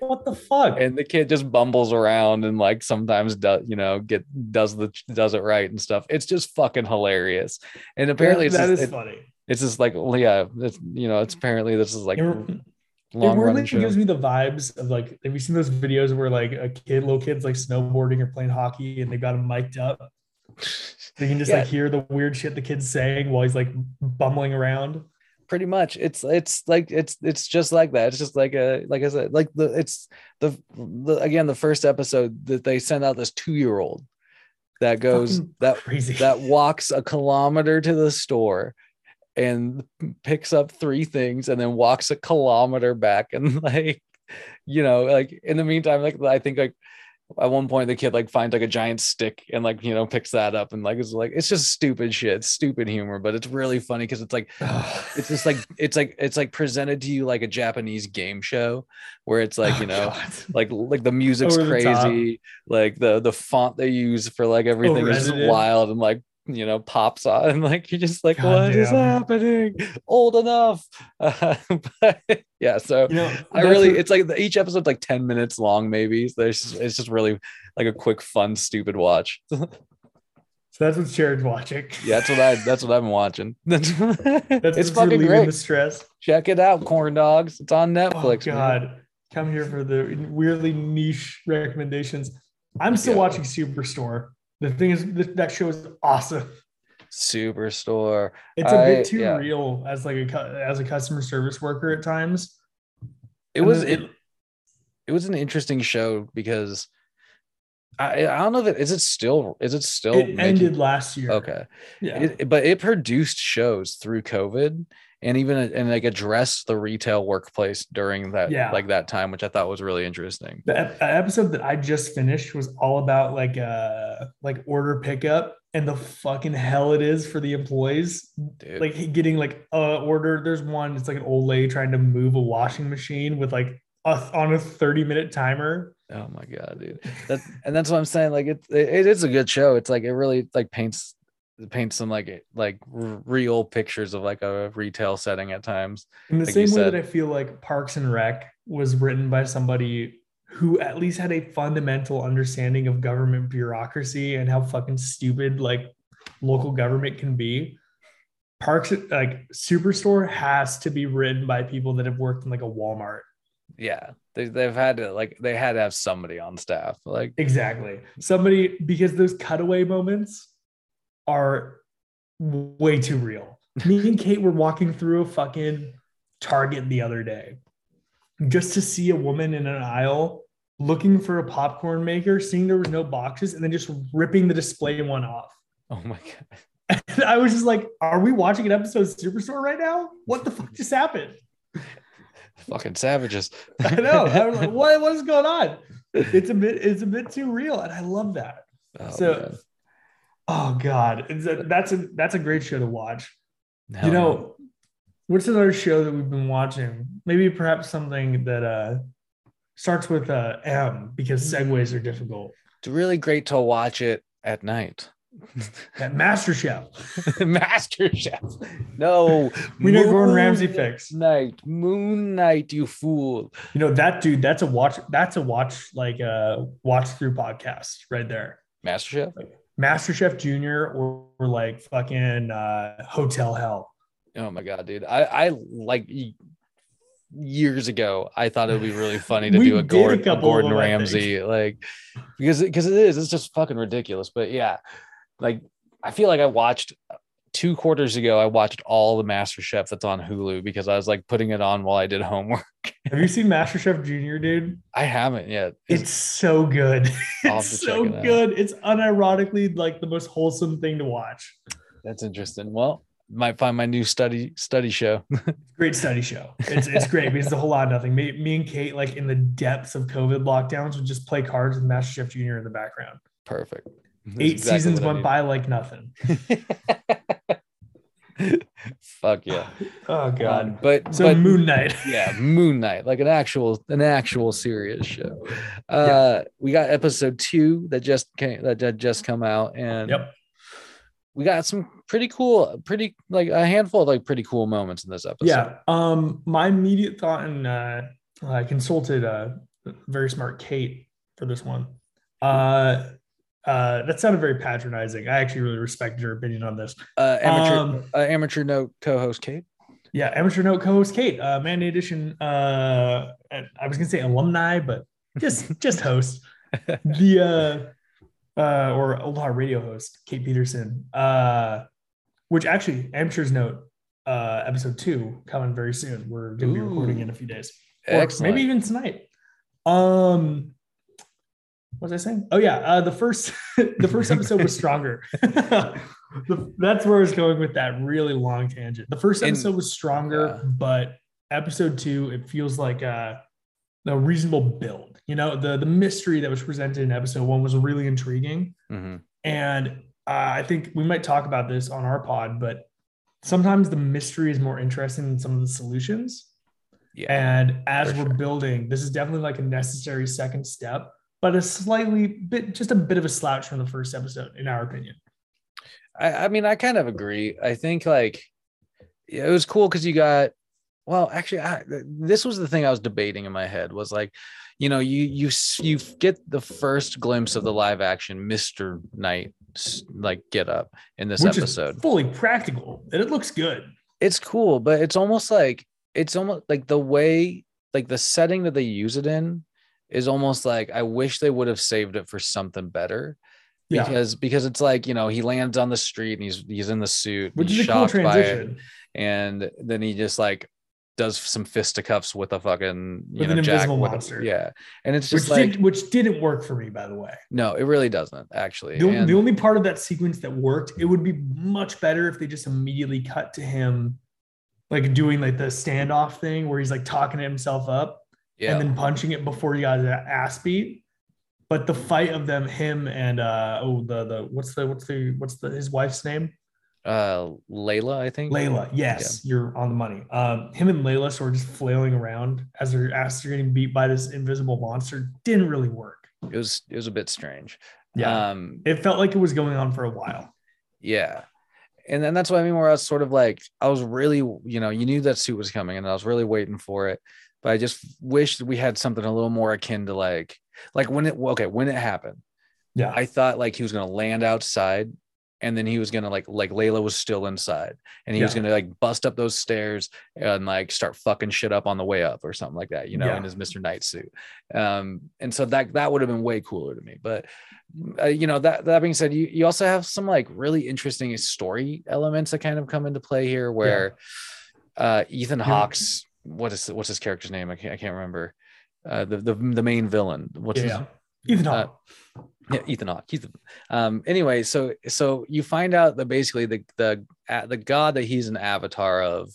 What the fuck? and the kid just bumbles around and like sometimes does you know get does the does it right and stuff it's just fucking hilarious and apparently that it's is just, it- funny. it's just like well, yeah it's you know it's apparently this is like It, it really gives me the vibes of like, have you seen those videos where like a kid, little kids like snowboarding or playing hockey and they got them mic'd up? You can just Yeah. like hear the weird shit the kid's saying while he's like bumbling around. pretty much it's it's like it's it's just like that it's just like a like i said like the it's the, the again the first episode that they send out this two-year-old that goes Fucking that crazy. that walks a kilometer to the store and picks up three things and then walks a kilometer back and like you know like in the meantime like i think like at one point the kid like finds like a giant stick and like you know picks that up and like it's like it's just stupid shit stupid humor but it's really funny because it's like it's just like it's like it's like presented to you like a japanese game show where it's like Oh, you know God. like like the music's Over the crazy like the the font they use for like everything is wild and like you know pops on and like you're just like God what is damn. happening old enough uh, but yeah so you know, i really it's like each episode's like 10 minutes long maybe so there's it's just really like a quick fun stupid watch so that's what Jared's watching. yeah that's what i that's what i've been watching That's it's fucking great the stress. check it out corn dogs it's on Oh netflix man. God, come here for the weirdly niche recommendations. I'm still Yeah. watching Superstore. The thing is, th- that show is awesome. superstore It's a I- bit too yeah. real as like a as a customer service worker at times. it And was then it, it was an interesting show because I I don't know that is it still is it still it making- ended last year. okay Yeah. It- but it produced shows through COVID and even and like address the retail workplace during that Yeah. like that time which I thought was really interesting. The ep- uh, episode that I just finished was all about like uh like order pickup and the fucking hell it is for the employees dude. like getting like a order. There's one it's like an old lady trying to move a washing machine with like a, on a 30 minute timer. Oh my god dude. That and that's what I'm saying like it, it it is a good show. It's like it really like paints it paints some like eh, like real pictures of like a retail setting at times in the Like same way that i feel like parks and rec was written by somebody who at least had a fundamental understanding of government bureaucracy and how fucking stupid like local government can be parks like superstore has to be written by people that have worked in like a walmart yeah they, they've had to like they had to have somebody on staff like Exactly. Somebody because those cutaway moments are way too real. Me and Kate were walking through a fucking Target the other day just to see a woman in an aisle looking for a popcorn maker, seeing there was no boxes, and then just ripping the display one off. oh my god And I was just like, are we watching an episode of Superstore right now? What the fuck just happened? fucking savages I know. I was like, what, what is going on? It's a bit, it's a bit too real. And I love that. Oh, So- man. Oh God, it's a, that's a that's a great show to watch. Hell you know, what's another show that we've been watching? Maybe perhaps something that uh starts with uh M because segues are difficult. it's really great to watch it at night. That Master Chef. Master Chef. No. We know Gordon Ramsay fix. Night. Moon Knight, you fool. You know that dude. That's a watch. That's a watch like a watch through podcast right there. Master Chef? Master Chef Junior or, or like fucking uh, Hotel Hell. Oh my god, dude. I, I like years ago, I thought it would be really funny to do a, Gordon, a Gordon them, Ramsay, like because because it is, it's just fucking ridiculous. But yeah, like I feel like I watched two quarters ago, I watched all the Master Chef that's on Hulu because I was like putting it on while I did homework. Have you seen Master Chef Junior, dude? I haven't yet. It's so good. It's so check it out. good. It's unironically like the most wholesome thing to watch. That's interesting. Well, might find my new study study show. Great study show. It's it's great because it's a whole lot of nothing. Me, me and Kate, like in the depths of COVID lockdowns, would just play cards with Master Chef Junior in the background. Perfect. Eight exactly seasons went by like nothing. Fuck yeah. Oh Um, but So but Moon Knight. yeah, Moon Knight, like an actual an actual serious show. Uh we got episode 2 that just came that that just come out and Yep. we got some pretty cool pretty like a handful of like pretty cool moments in this episode. Yeah. Um, my immediate thought, and uh, I consulted a very smart Kate for this one. Uh, uh, that sounded very patronizing. I actually really respected your opinion on this. Uh amateur Um, uh, amateur note co-host Kate. Yeah, amateur note co-host Kate, uh, Mandy Edition. Uh, I was gonna say alumni, but just just host. the uh, uh, or old heart radio host Kate Peterson, uh, which actually Amateurs Note uh, episode two coming very soon. We're going to be recording in a few days, or Excellent. maybe even tonight. Um, was I saying? Oh yeah, uh, the first the first episode was stronger. The- That's where I was going with that really long tangent. The first And- episode was stronger, yeah. but episode two it feels like a, a reasonable build. You know, the the mystery that was presented in episode one was really intriguing, Mhm. and uh, I think we might talk about this on our pod, but sometimes the mystery is more interesting than some of the solutions. Yeah. And as we're sure. building, this is definitely like a necessary second step, but a slightly bit, just a bit of a slouch from the first episode, in our opinion. I, I mean, I kind of agree. I think like it was cool because you got well, actually, I, this was the thing I was debating in my head was like, you know, you you you get the first glimpse of the live action Mister Knight like get up in this which episode. is fully practical and it looks good. it's cool, but it's almost like it's almost like the way like the setting that they use it in is almost like I wish they would have saved it for something better. Yeah, Because because it's like, you know, he lands on the street and he's he's in the suit, which is a cool transition and then he just like does some fisticuffs with a fucking you With know an Jack invisible with a- monster. yeah, and it's which just like did, which didn't work for me, by the way. no, it really doesn't actually. The, And- the only part of that sequence that worked, it would be much better if they just immediately cut to him, like doing like the standoff thing where he's like talking to himself up yeah, and then punching it before he got his ass beat. But the fight of them, him and uh oh the the what's the what's the what's the his wife's name? uh, Layla, I think. Layla. Yes, you're on the money. Um, him and Layla sort of just flailing around as their asses are getting beat by this invisible monster didn't really work. It was it was a bit strange. Yeah, Um, it felt like it was going on for a while. Yeah. And then that's what I mean, where I was sort of like, I was really, you know, you knew that suit was coming and I was really waiting for it. But I just wished we had something a little more akin to like, like when it, okay, when it happened, Yeah, I thought like he was to land outside and then he was to like, like Layla was still inside and he was going to like bust up those stairs and like start fucking shit up on the way up or something like that, you know, Yeah. in his Mr. Knight suit. Um, and so that, that would have been way cooler to me. But, uh, you know, that, that being said, you, you also have some like really interesting story elements that kind of come into play here where uh, Ethan Hawke's, what is, what's his character's name? I can't, I can't remember. Uh, the, the, the main villain. What's yeah, his, yeah. Ethan uh, Hawke. yeah, Ethan Hawke. Ethan. Um, anyway, so so you find out that basically the the uh, the god that he's an avatar of,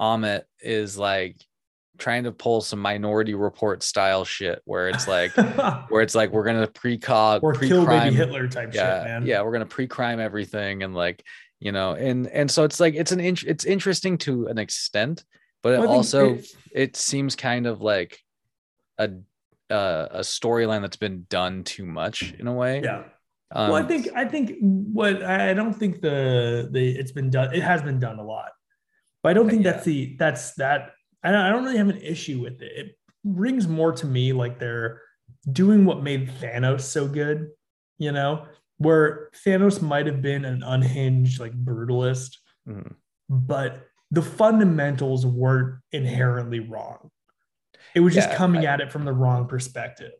Ammit, is like trying to pull some Minority Report style shit, where it's like where it's like we're gonna precog or kill pre-crime, baby Hitler type yeah, shit, man. yeah, we're gonna pre-crime everything and like you know, and and so it's like it's an int- it's interesting to an extent, but it Well, also it- it seems kind of like a uh, a storyline that's been done too much in a way. yeah. Um, well, I think I think what I don't think the the it's been done. It has been done a lot, but I don't think yeah. that's the that's that. I don't, I don't really have an issue with it. It rings more to me like they're doing what made Thanos so good. You know, where Thanos might have been an unhinged like brutalist, Mhm. but the fundamentals weren't inherently wrong. It was just Yeah, coming at it from the wrong perspective.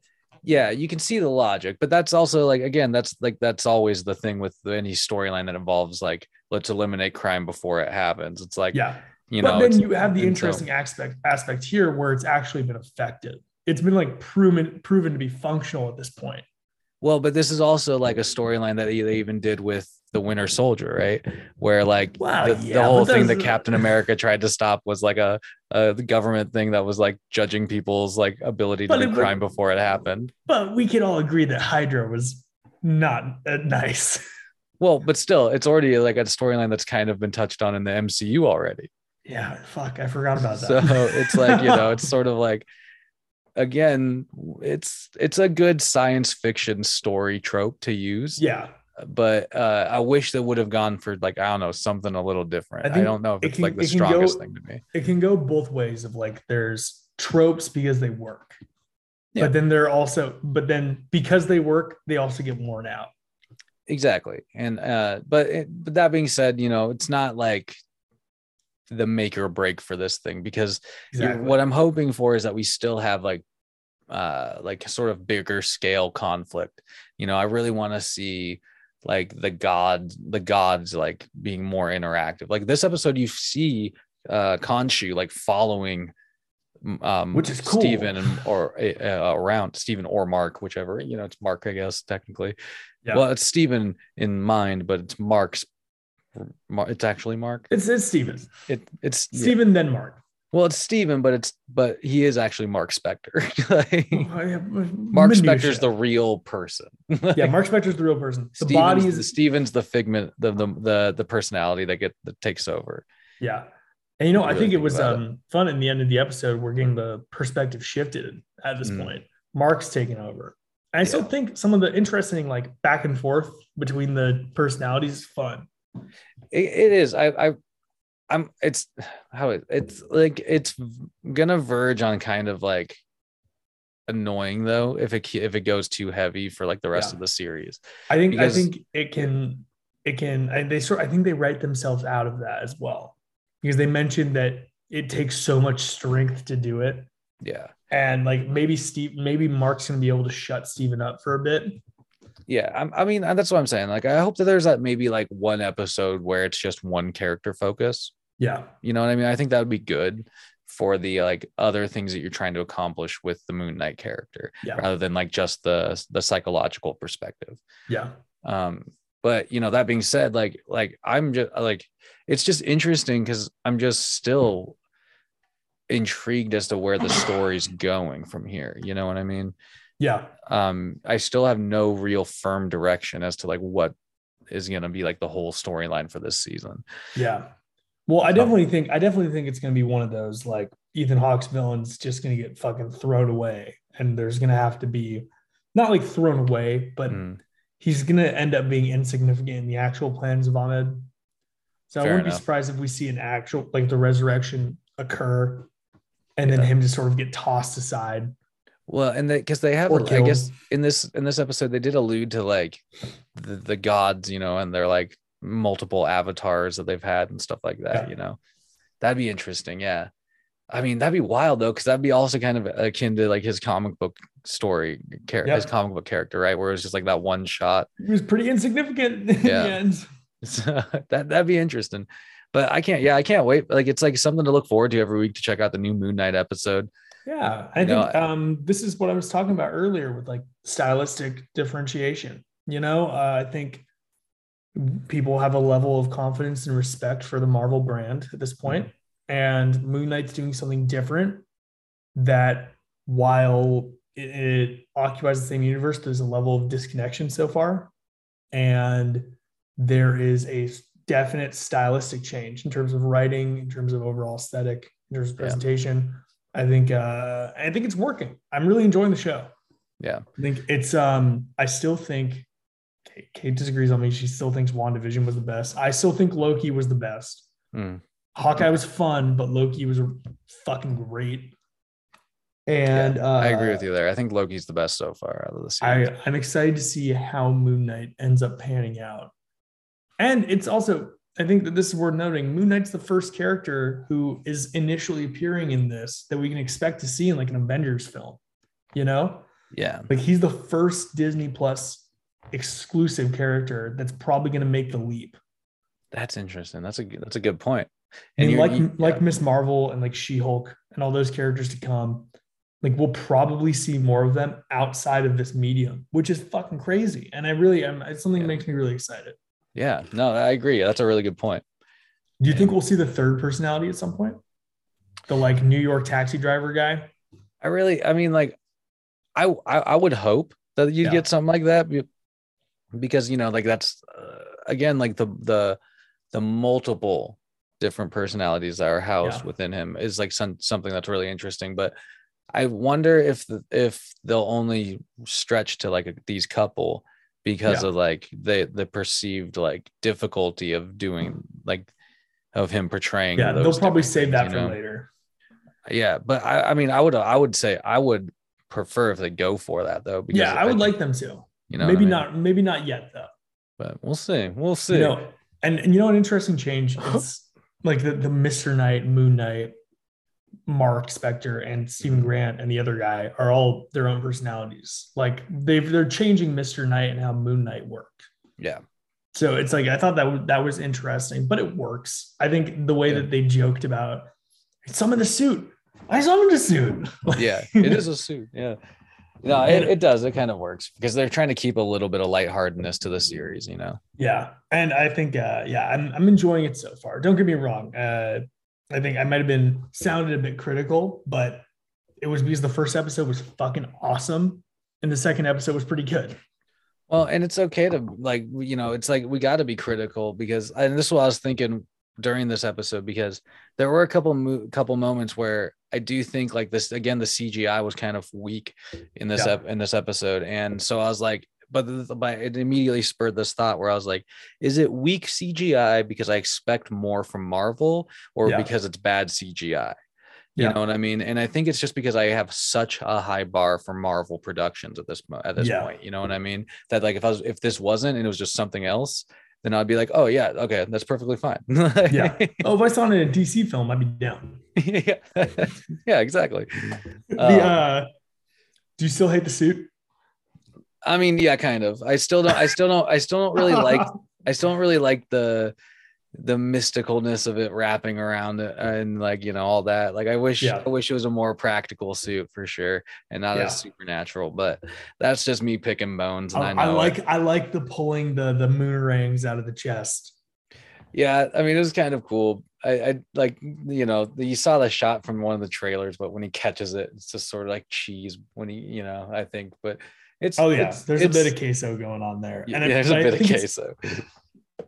yeah, you can see the logic, but that's also like again, that's like that's always the thing with any storyline that involves like let's eliminate crime before it happens. It's like Yeah. you but know, then you have the and so- interesting aspect aspect here where it's actually been effective. It's been like proven proven to be functional at this point. Well, but this is also like a storyline that they even did with the Winter Soldier, right? Where like Wow, the, the whole thing that Captain America tried to stop was like a, a government thing that was like judging people's like ability to do it- crime before it happened. But we can all agree that Hydra was not uh, nice. Well, but still, it's already like a storyline that's kind of been touched on in the MCU already. yeah, fuck, I forgot about that. So it's like you know, it's sort of like again, it's it's a good science fiction story trope to use. yeah, but uh, I wish they would have gone for like I don't know something a little different. I I, don't know if it it's can- like the can go- strongest thing to me. it can go both ways of like there's tropes because they work. Yeah. But then they're also but then because they work, they also get worn out. Exactly, and uh, but it, but that being said, you know, it's not like the make or break for this thing because Exactly. what I'm hoping for is that we still have like uh like sort of bigger scale conflict you know i really want to see like the gods the gods like being more interactive like this episode you see uh Khonshu like following um Which is cool. Steven and or uh, around Steven or Mark whichever you know it's Mark I guess technically Yeah. well it's Steven in mind but it's Mark's Mar- it's actually Mark It's it's Steven. it it's yeah. Then Mark. Well it's Steven but it's but he is actually Mark Spector Like, Mark Mark Spector's the real person yeah. Mark Spector's the real person. The Steven's, body the is Steven's the figment the the the, the personality that get that takes over yeah. And you know, I Really think it was about it. um, fun in the end of the episode. We're getting the perspective shifted at this Mm. point. Mark's taking over. And I still think some of the interesting like back and forth between the personalities is fun. it, it is i i i'm it's how it, it's like it's gonna verge on kind of like annoying though if it if it goes too heavy for like the rest Yeah. of the series I think Because- I think it can it can and they sort I think they write themselves out of that as well. Because they mentioned that it takes so much strength to do it. yeah And like maybe Steve, maybe Mark's gonna be able to shut Steven up for a bit. yeah I'm, i mean that's what i'm saying like i hope that there's that maybe like one episode where it's just one character focus Yeah. you know what i mean i think that would be good for the like other things that you're trying to accomplish with the moon knight character Yeah. rather than like just the the psychological perspective Yeah. um but you know that being said like like i'm just like it's just interesting because i'm just still intrigued as to where the story's going from here you know what i mean Yeah. um i still have no real firm direction as to like what is going to be like the whole storyline for this season Yeah. Well, I definitely think I definitely think it's gonna be one of those like Ethan Hawke's villains just gonna get fucking thrown away. And there's gonna have to be not like thrown away, but Mm, he's gonna end up being insignificant in the actual plans of Ammit. So I wouldn't be surprised if we see an actual like the resurrection occur and then him just sort of get tossed aside. well and because they have Or like, i guess in this in this episode they did allude to like the, the gods you know and they're like multiple avatars that they've had and stuff like that Yeah. you know that'd be interesting yeah i mean that'd be wild though because that'd be also kind of akin to like his comic book story character Yep. his comic book character right where it's just like that one shot He was pretty insignificant in Yeah. the end. So that that'd be interesting but i can't yeah i can't wait like it's like something to look forward to every week to check out the new moon knight episode Yeah, I You know, think um, this is what I was talking about earlier with like stylistic differentiation. You know, uh, I think people have a level of confidence and respect for the Marvel brand at this point, and Moon Knight's doing something different. That while it, it occupies the same universe, there's a level of disconnection so far, and there is a definite stylistic change in terms of writing, in terms of overall aesthetic, in terms of Yeah. presentation. I think uh, I think it's working. I'm really enjoying the show. Yeah. I think it's um I still think Kate, Kate disagrees on me. She still thinks WandaVision was the best. I still think Loki was the best. Mm. Hawkeye was fun, but Loki was fucking great. And uh, i agree with you there i think loki's the best so far out of the series I, I'm excited to see how Moon Knight ends up panning out. And it's also, I think that this is worth noting. Moon Knight's the first character who is initially appearing in this that we can expect to see in like an Avengers film. You know, yeah like he's the first Disney Plus exclusive character that's probably going to make the leap. That's interesting. That's a good- that's a good point. And you're- like you- like yeah. Miss Marvel and like She Hulk and all those characters to come, like we'll probably see more of them outside of this medium, which is fucking crazy. And I really am. It's something that makes me really excited. yeah, no, I agree. That's a really good point. Do you think we'll see the third personality at some point? The like New York taxi driver guy. I really, I mean, like, I I, I would hope that you Yeah. get something like that because you know, like that's uh, again like the the the multiple different personalities that are housed Yeah. within him is like some something that's really interesting. But I wonder if the, if they'll only stretch to like a, these couple because Yeah. of like the the perceived like difficulty of doing like of him portraying. Yeah, they'll probably save that for know? later. Yeah, but I, I mean, I would, I would say, I would prefer if they go for that though. Because Yeah, I would think, like them to. You know, what I maybe mean? not. Maybe not yet though. but we'll see, we'll see. You know, and, and you know an interesting change. It's like the the Mister Knight, Moon Knight. Mark Spector and Steven mm-hmm. Grant and the other guy are all their own personalities. Like they've they're changing Mr. Knight and how Moon Knight worked. Yeah. So it's like I thought that was that was interesting, but it works. I think the way Yeah. that they joked about some in the suit. I saw him in the suit. Yeah. It is a suit. Yeah. No, it, it does. It kind of works because they're trying to keep a little bit of lightheartedness to the series, you know? Yeah, and I think uh, yeah, I'm I'm enjoying it so far. Don't get me wrong. Uh, I think I might have been sounded a bit critical, but it was because the first episode was fucking awesome, and the second episode was pretty good. Well, and it's okay to like, you know, it's like we got to be critical because, and this is what I was thinking during this episode because there were a couple mo- couple moments where I do think like this again the CGI was kind of weak in this Yeah. ep- in this episode, and so I was like, but the, but it immediately spurred this thought where I was like, is it weak CGI because I expect more from Marvel or Yeah. because it's bad CGI? You Yeah. know what I mean? And I think it's just because I have such a high bar for Marvel productions at this at this Yeah. point. You know what I mean? That like if I was if this wasn't and it was just something else, then I'd be like, oh yeah, okay, that's perfectly fine. Yeah. Oh, if I saw it in a DC film, I'd be down. Yeah, yeah, exactly. The Um, uh, do you still hate the suit? I mean, yeah, kind of. I still don't. I still don't. I still don't really like. I still don't really like the the mysticalness of it wrapping around it and like you know all that. Like I wish Yeah. I wish it was a more practical suit for sure and not Yeah. as supernatural. But that's just me picking bones. And I, I, know I it. like I like the pulling the the moon rings out of the chest. Yeah, I mean it was kind of cool. I, I like you know you saw the shot from one of the trailers, but when he catches it, it's just sort of like cheese when he you know I think, but it's Oh yeah, it's, there's it's, a bit of queso going on there. yeah, it- there's a bit of queso.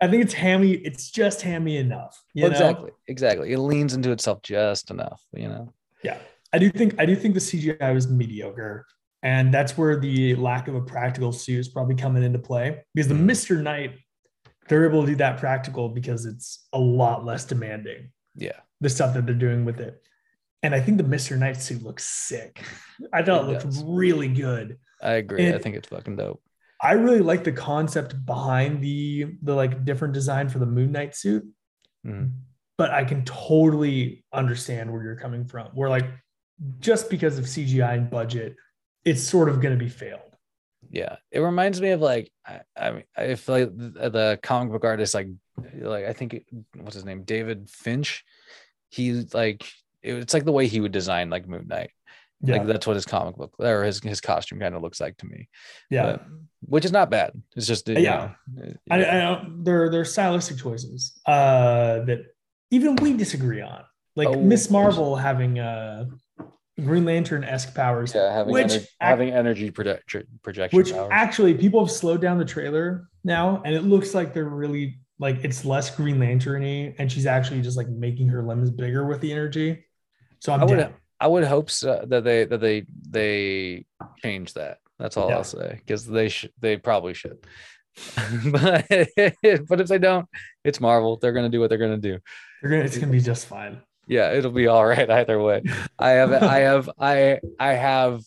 I think it's hammy. It's just hammy enough. You Well, know? exactly, exactly. It leans into itself just enough, you know. Yeah, I do think I do think the CGI was mediocre, and that's where the lack of a practical suit is probably coming into play. Because the Mhm. Mister Knight, they're able to do that practical because it's a lot less demanding. Yeah, The stuff that they're doing with it, and I think the Mister Knight suit looks sick. I thought it, It looked does. really good. I agree. I think it's fucking dope. I really like the concept behind the the like different design for the Moon Knight suit. Mhm. but I can totally understand where you're coming from. Where like just because of CGI and budget, it's sort of going to be failed. Yeah, it reminds me of like I, I mean, if like the, the comic book artist, like like I think it- what's his name, David Finch. He like it, it's like the way he would design like Moon Knight. Yeah, Like that's what his comic book or his his costume kind of looks like to me. yeah. but- which is not bad. It's just Yeah. know, I, yeah. I don't, there there are stylistic choices uh, that even we disagree on. Like Oh, Miss. Marvel having uh, Green Lantern esque powers, yeah, having which ener- ac- having energy project- projection which powers. actually people have slowed down the trailer now, and it looks like they're really like it's less Green Lantern-y, and she's actually just like making her limbs bigger with the energy. So I'm I would down. I would hope so, that they that they they change that. That's all Yeah. I'll say because they should they probably should. but but if they don't, it's Marvel. They're gonna do what they're gonna do. They're gonna, it's gonna be just fine. Yeah, it'll be all right either way. I have I have I I have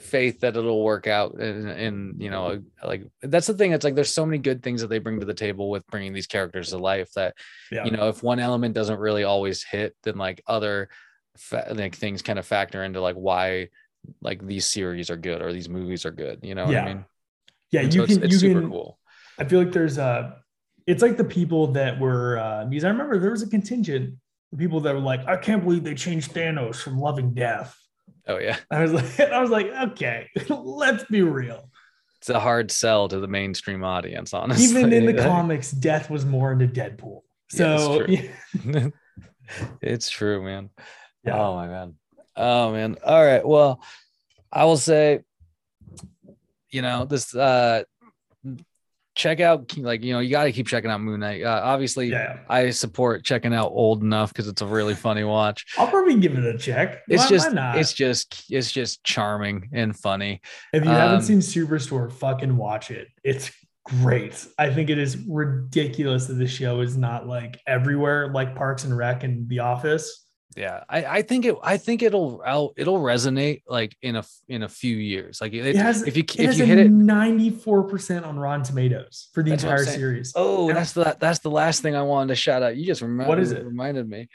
faith that it'll work out in, in you know like that's the thing it's like there's so many good things that they bring to the table with bringing these characters to life that Yeah. you know if one element doesn't really always hit then like other fa- like things kind of factor into like why like these series are good or these movies are good you know what Yeah. i mean yeah, And you so it's, can it's you super can cool I feel like there's a it's like the people that were uh because I remember there was a contingent people that were like, I can't believe they changed Thanos from loving death. oh yeah I was like, I was like, okay, let's be real. it's a hard sell to the mainstream audience honestly Even in the comics, death was more into Deadpool. Yeah, it's So true. it's true man Yeah. oh my god oh man all right well i will say you know this uh check out like you know you got to keep checking out moon knight uh, obviously yeah. i support checking out old enough because it's a really funny watch I'll probably give it a check. it's Why- just why not? it's just it's just charming and funny if you um, haven't seen Superstore, fucking watch it. It's great. I think it is ridiculous that the show is not like everywhere like Parks and Rec and The Office. Yeah i i think it i think it'll I'll, it'll resonate like in a in a few years like it, It has if you if you hit it 94% on Rotten Tomatoes for the That's what I'm entire series. Oh, And- that's the that's the last thing I wanted to shout out. You just remember What is it? reminded me.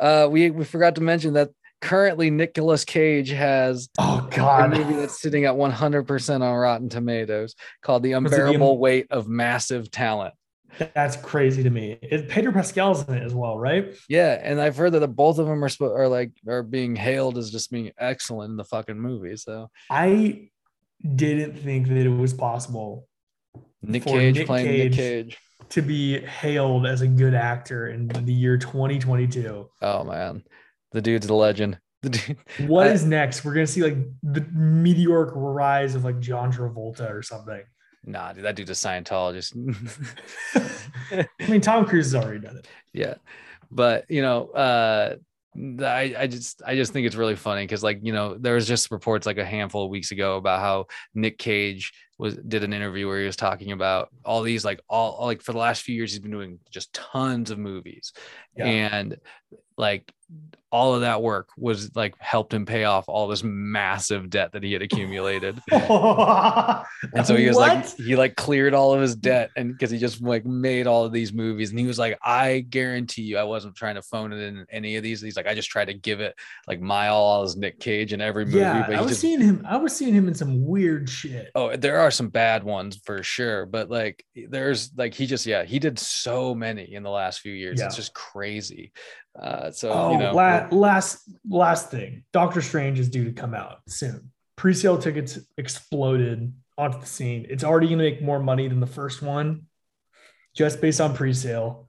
Uh, we we forgot to mention that currently Nicolas Cage has Oh a God. movie that's sitting at 100% on Rotten Tomatoes called The it the Unbearable Weight of Massive Talent. That's crazy to me. It, Pedro Pascal's in it as well, right? Yeah, and I've heard that the, both of them are spo- are like are being hailed as just being excellent in the fucking movie. So I didn't think that it was possible Nick For Cage Nick playing Nick Cage. Cage. to be hailed as a good actor in the year 2022. Oh man, the dude's a legend. The dude, What I- is next? We're gonna see like the meteoric rise of like John Travolta or something. Nah, dude, that dude's a Scientologist. I mean, Tom Cruise has already done it. yeah but you know uh I, I just I just think it's really funny because like you know there was just reports like a handful of weeks ago about how Nick Cage was did an interview where he was talking about all these like all like for the last few years he's been doing just tons of movies Yeah. and like all of that work was like helped him pay off all this massive debt that he had accumulated. And so he was like he like cleared all of his debt and because he just like made all of these movies. And he was like i guarantee you i wasn't trying to phone it in any of these. He's like i just tried to give it like my all as nick cage in every movie yeah, but I was just seeing him. I was seeing him in some weird shit. oh there are some bad ones for sure but like there's like he just yeah he did so many in the last few years. It's just crazy. Uh so Oh, you know la- last last thing. Doctor Strange is due to come out soon. Pre-sale tickets exploded onto the scene. It's already going to make more money than the first one, just based on pre-sale.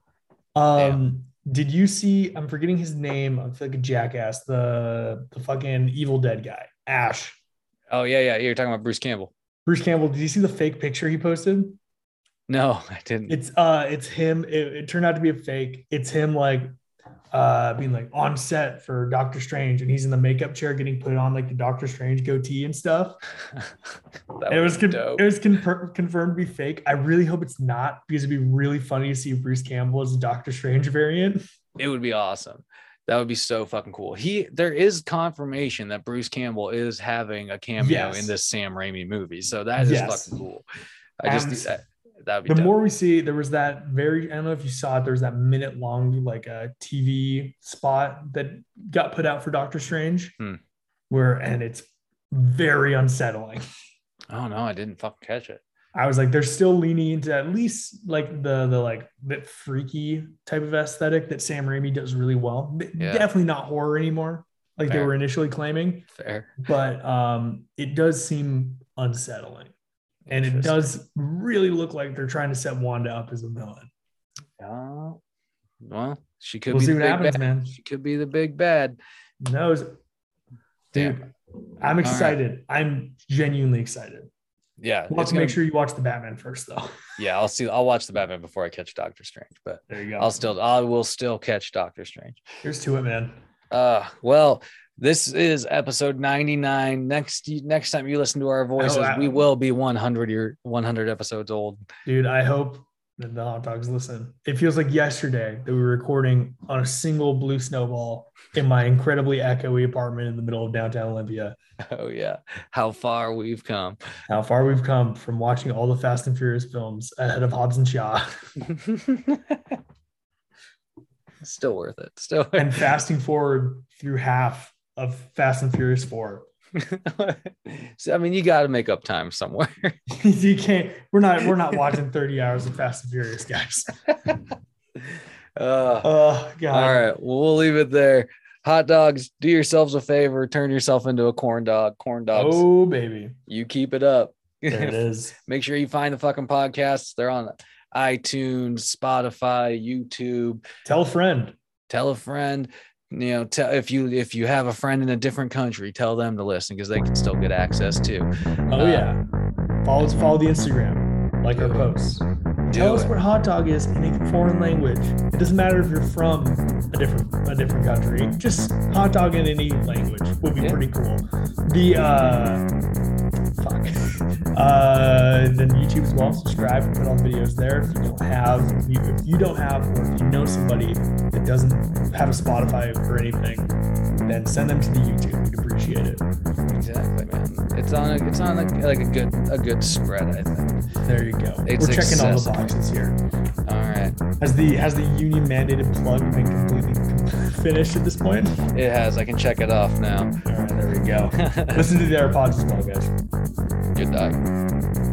Um, did you see? I'm forgetting his name. I feel like a jackass. The the fucking Evil Dead guy, Ash. oh yeah yeah you're talking about bruce campbell Bruce Campbell. Did you see the fake picture he posted? no i didn't It's uh, it's him. It, it turned out to be a fake. It's him like uh being like on set for Doctor Strange, and he's in the makeup chair getting put on like the Doctor Strange goatee and stuff. And it was con- it was confir- confirmed to be fake. I really hope it's not because it'd be really funny to see Bruce Campbell as a Doctor Strange variant. It would be awesome. That would be so fucking cool. He there is confirmation that Bruce Campbell is having a cameo Yes. in this Sam Raimi movie. So that is Yes. fucking cool. I just And that, that would be The dope. more we see, there was that very I don't know if you saw it. There was that minute long like a TV spot that got put out for Doctor Strange, Hmm. where and it's very unsettling. oh no, I didn't fucking catch it. I was like, they're still leaning into at least like the the like bit freaky type of aesthetic that Sam Raimi does really well. Yeah. Definitely not horror anymore, like they were initially claiming, Fair. but um, it does seem unsettling, and it does really look like they're trying to set Wanda up as a villain. Oh, well, she could We'll be see the what big happens, bad. man. She could be the big bad. Knows, dude. I'm right. excited. I'm genuinely excited. Yeah, We'll have to make gonna- sure you watch the Batman first, though. Yeah, I'll see. I'll watch the Batman before I catch Doctor Strange, but There you go. I'll still. I will still catch Doctor Strange. Here's to it, man. Uh, well, this is episode 99. Next next time you listen to our oh, voices, I- we will be 100 year 100 episodes old. Dude, I hope that the hot dogs listen. It feels like yesterday that we were recording on a single blue snowball in my incredibly echoey apartment in the middle of downtown Olympia. Oh yeah, how far we've come. How far we've come from watching all the Fast and Furious films ahead of Hobbs and Shaw Still worth it. Still. and fasting forward through half of Fast and Furious 4. so I mean, you got to make up time somewhere. you can't we're not we're not watching 30 hours of Fast and Furious, guys. Uh, Oh god. all right, well, we'll leave it there. Hot dogs, do yourselves a favor, turn yourself into a corn dog. Corn dogs, Oh baby. you keep it up. There it is. Make sure you find the fucking podcasts. They're on iTunes, Spotify, YouTube. Tell a friend. Tell a friend. You know, tell if you if you have a friend in a different country, tell them to listen because they can still get access too. Oh Uh, yeah. Follow follow the Instagram. Like our it. posts. Do Tell us what hot dog is in a foreign language. It doesn't matter if you're from a different a different country. Just hot dog in any language would be Yeah. pretty cool. The uh fuck. Uh then YouTube as well. Subscribe, put all the videos there. If you don't have if you, if you don't have or if you know somebody that doesn't have a Spotify or anything, then send them to the YouTube. We'd appreciate it. Exactly, man. It's on a, it's on a, like a good a good spread, I think. There you go. It's We're checking all the boxes here. All right. Has the has the union mandated plug been completely finished at this point? It has. I can check it off now. All right, there we go. Listen to the AirPods as well, guys. Good dog.